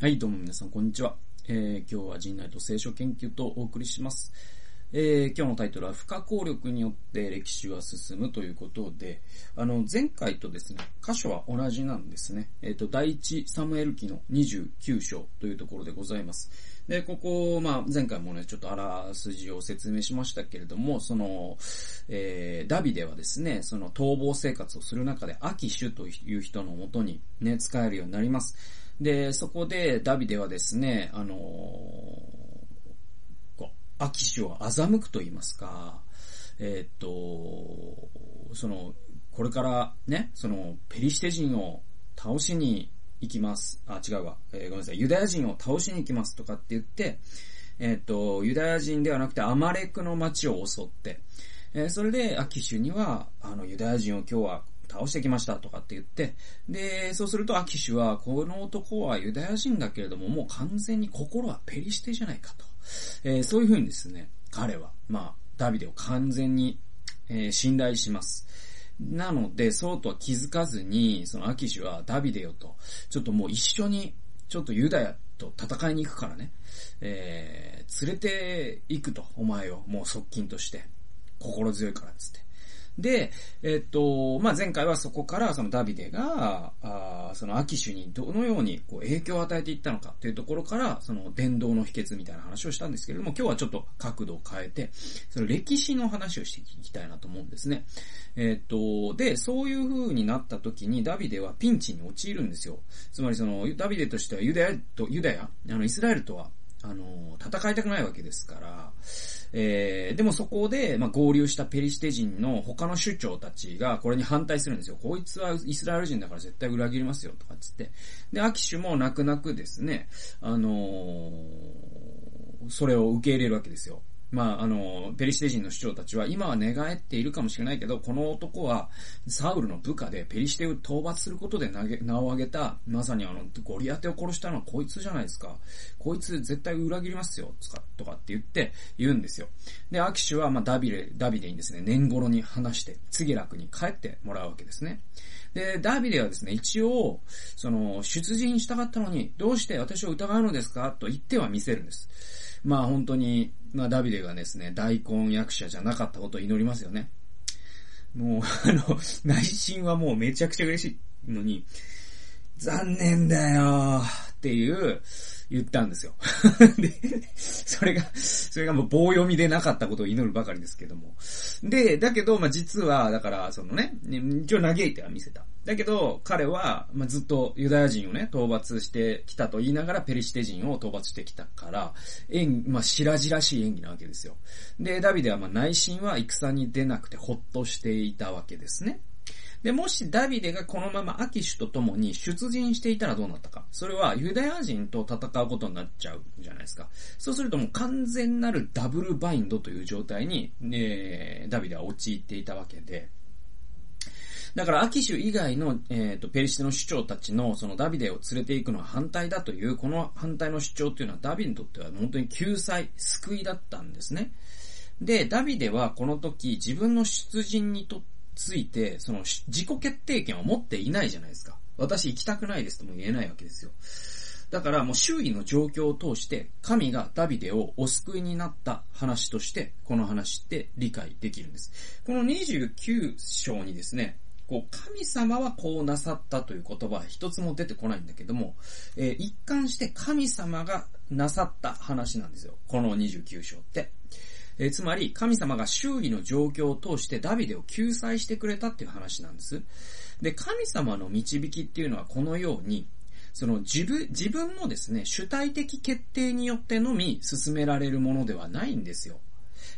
はい、どうも皆さん、こんにちは。えー、今日は人内と聖書研究とお送りします。えー、今日のタイトルは、不可抗力によって歴史は進むということで、あの、前回とですね、箇所は同じなんですね。えっ、ー、と、第一サムエル記の29章というところでございます。で、ここ、まあ、前回もね、ちょっとあらすじを説明しましたけれども、その、えー、ダビデはですね、その逃亡生活をする中で、アキシュという人のもとにね、使えるようになります。で、そこでダビデはですね、あのー、こう、アキシを欺くと言いますか、えー、っと、その、これからね、その、ペリシテ人を倒しに行きます。あ、違うわ。えー、ごめんなさい。ユダヤ人を倒しに行きますとかって言って、えっ、と、ユダヤ人ではなくてアマレクの町を襲って、えー、それでアキシュには、あの、ユダヤ人を今日は倒してきましたとかって言って、で、そうするとアキシュは、この男はユダヤ人だけれども、もう完全に心はペリシテじゃないかと。えー、そういうふうにですね、彼は、まあ、ダビデを完全に、えー、信頼します。なので、そうとは気づかずに、そのアキシュはダビデよと、ちょっともう一緒に、ちょっとユダヤと戦いに行くからね、えー、連れて行くと、お前を、もう側近として、心強いからっつって。で、えっと、まあ、前回はそこからそのダビデが、あそのアキシュにどのようにこう影響を与えていったのかというところから、その伝道の秘訣みたいな話をしたんですけれども、今日はちょっと角度を変えて、その歴史の話をしていきたいなと思うんですね。えっと、で、そういう風になった時にダビデはピンチに陥るんですよ。つまりその、ダビデとしてはユダヤと、ユダヤ、あの、イスラエルとはあの、戦いたくないわけですから、えー、でもそこで、まあ、合流したペリシテ人の他の首長たちがこれに反対するんですよ。こいつはイスラエル人だから絶対裏切りますよ、とかつって。で、アキシュも泣く泣くですね、あのー、それを受け入れるわけですよ。まあ、あの、ペリシテ人の首長たちは、今は寝返っているかもしれないけど、この男は、サウルの部下で、ペリシテを討伐することで、名を挙げた、まさにあの、ゴリアテを殺したのはこいつじゃないですか。こいつ絶対裏切りますよ、とか、とかって言って、言うんですよ。で、アキシュは、まあ、ダビレ、ダビデにですね、年頃に話して、次楽に帰ってもらうわけですね。で、ダビデはですね、一応、その、出陣したかったのに、どうして私を疑うのですか？と言っては見せるんです。まあ本当に、まあダビデがですね、大根役者じゃなかったことを祈りますよね。もう、あの、内心はもうめちゃくちゃ嬉しいのに、残念だよっていう、言ったんですよ。で、それが、それがもう棒読みでなかったことを祈るばかりですけども。で、だけど、まあ、実は、だから、そのね、一応嘆いては見せた。だけど、彼は、まあ、ずっとユダヤ人をね、討伐してきたと言いながら、ペリシテ人を討伐してきたから、演、まあ、白々しい演技なわけですよ。で、ダビデは、ま、内心は戦に出なくてほっとしていたわけですね。で、もしダビデがこのままアキシュと共に出陣していたらどうなったか。それはユダヤ人と戦うことになっちゃうじゃないですか。そうするともう完全なるダブルバインドという状態に、えー、ダビデは陥っていたわけで、だから、アキシュ以外の、えっ、ー、と、ペリシテの主張たちの、そのダビデを連れて行くのは反対だという、この反対の主張っていうのは、ダビにとっては本当に救済、救いだったんですね。で、ダビデはこの時、自分の出陣にと、ついて、その自己決定権を持っていないじゃないですか。私行きたくないですとも言えないわけですよ。だからもう周囲の状況を通して、神がダビデをお救いになった話として、この話って理解できるんです。この29章にですね、こう、神様はこうなさったという言葉は一つも出てこないんだけども、えー、一貫して神様がなさった話なんですよ。この29章って。えー、つまり、神様が周囲の状況を通してダビデを救済してくれたっていう話なんです。で、神様の導きっていうのはこのように、その自分、自分のですね、主体的決定によってのみ進められるものではないんですよ。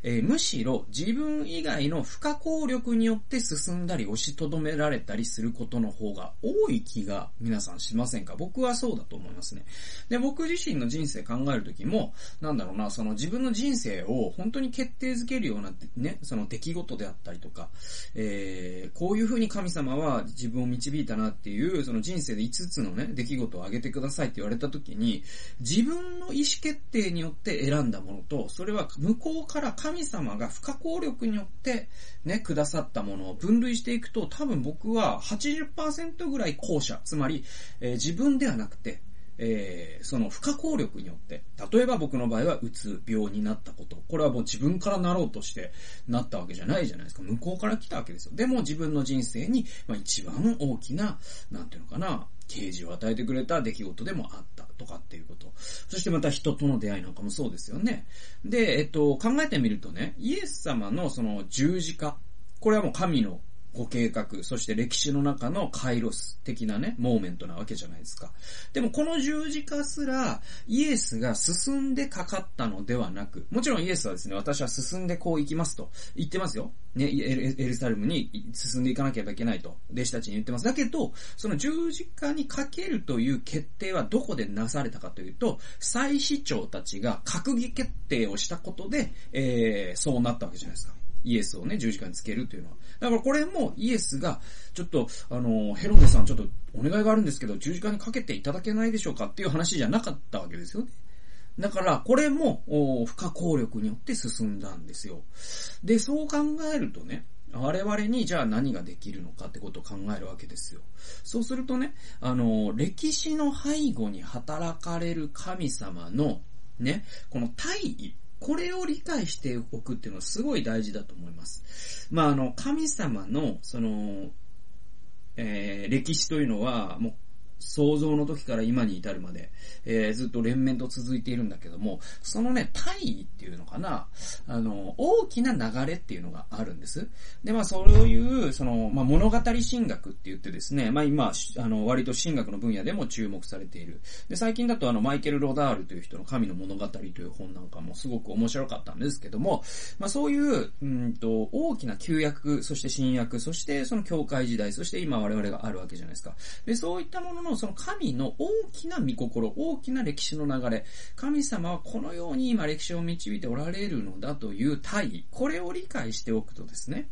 えー、むしろ自分以外の不可抗力によって進んだり押しとどめられたりすることの方が多い気が皆さんしませんか？僕はそうだと思いますね。で、僕自身の人生考えるときも、なんだろうな、その自分の人生を本当に決定づけるようなね、その出来事であったりとか、えー、こういう風に神様は自分を導いたなっていう、その人生で5つのね、出来事を挙げてくださいって言われたときに、自分の意思決定によって選んだものと、それは向こうから神様が不可抗力によってね、くださったものを分類していくと、多分僕は80%ぐらい後者、つまり、えー、自分ではなくて、えー、その不可抗力によって、例えば僕の場合はうつ病になったこと、これはもう自分からなろうとしてなったわけじゃないじゃないですか。向こうから来たわけですよ。でも自分の人生に、まあ、一番大きな、なんていうのかな、啓示を与えてくれた出来事でもあったとかっていうこと。そしてまた人との出会いなんかもそうですよね。で、えっと、考えてみるとね、イエス様のその十字架、これはもう神のご計画、そして歴史の中のカイロス的なね、モーメントなわけじゃないですか。でもこの十字架すら、イエスが進んでかかったのではなく、もちろんイエスはですね、私は進んでこう行きますと言ってますよ。ね、エルサレムに進んでいかなければいけないと、弟子たちに言ってます。だけど、その十字架にかけるという決定はどこでなされたかというと、祭司長たちが閣議決定をしたことで、えー、そうなったわけじゃないですか。イエスをね、十字架につけるというのは。だからこれもイエスが、ちょっと、あの、ヘロデさんちょっとお願いがあるんですけど、十字架にかけていただけないでしょうかっていう話じゃなかったわけですよね。だから、これも、不可抗力によって進んだんですよ。で、そう考えるとね、我々にじゃあ何ができるのかってことを考えるわけですよ。そうするとね、あの、歴史の背後に働かれる神様の、ね、この大義、これを理解しておくっていうのはすごい大事だと思います。まあ、あの、神様の、その、えー、歴史というのは、もう創造の時から今に至るまで、えー、ずっと連綿と続いているんだけども、そのね、大義っていうのかな、あの、大きな流れっていうのがあるんです。で、まあ、そういう、その、まあ、物語神学って言ってですね、まあ、今、あの、割と神学の分野でも注目されている。で、最近だとあの、マイケル・ロダールという人の神の物語という本なんかもすごく面白かったんですけども、まあ、そういう、うんと、大きな旧約、そして新約、そしてその教会時代、そして今我々があるわけじゃないですか。で、そういったもののその神の大きな見心、大きな歴史の流れ、神様はこのように今歴史を導いておられるのだという大義、これを理解しておくとですね、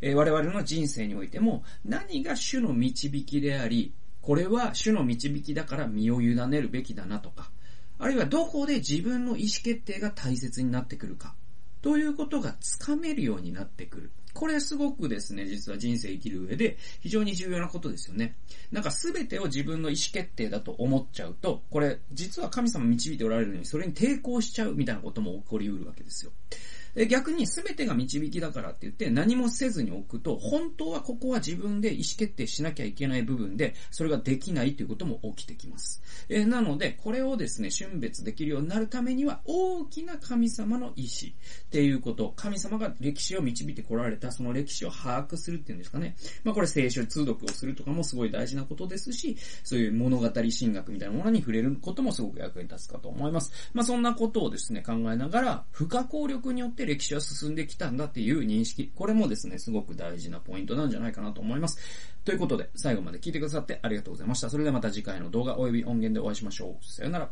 えー、我々の人生においても何が主の導きであり、これは主の導きだから身を委ねるべきだなとか、あるいはどこで自分の意思決定が大切になってくるか、ということがつかめるようになってくる。これすごくですね、実は人生生きる上で非常に重要なことですよね。なんか全てを自分の意思決定だと思っちゃうと、これ実は神様導いておられるのにそれに抵抗しちゃうみたいなことも起こりうるわけですよ。逆に全てが導きだからって言って何もせずに置くと、本当はここは自分で意思決定しなきゃいけない部分で、それができないということも起きてきます。えなので、これをですね、瞬別できるようになるためには、大きな神様の意志っていうこと、神様が歴史を導いてこられた、その歴史を把握するっていうんですかね。まあこれ聖書通読をするとかもすごい大事なことですし、そういう物語神学みたいなものに触れることもすごく役に立つかと思います。まあそんなことをですね、考えながら、不可抗力によってって歴史は進んできたんだっていう認識。これもですね、すごく大事なポイントなんじゃないかなと思います。ということで、最後まで聞いてくださってありがとうございました。それではまた次回の動画及び音源でお会いしましょう。さよなら。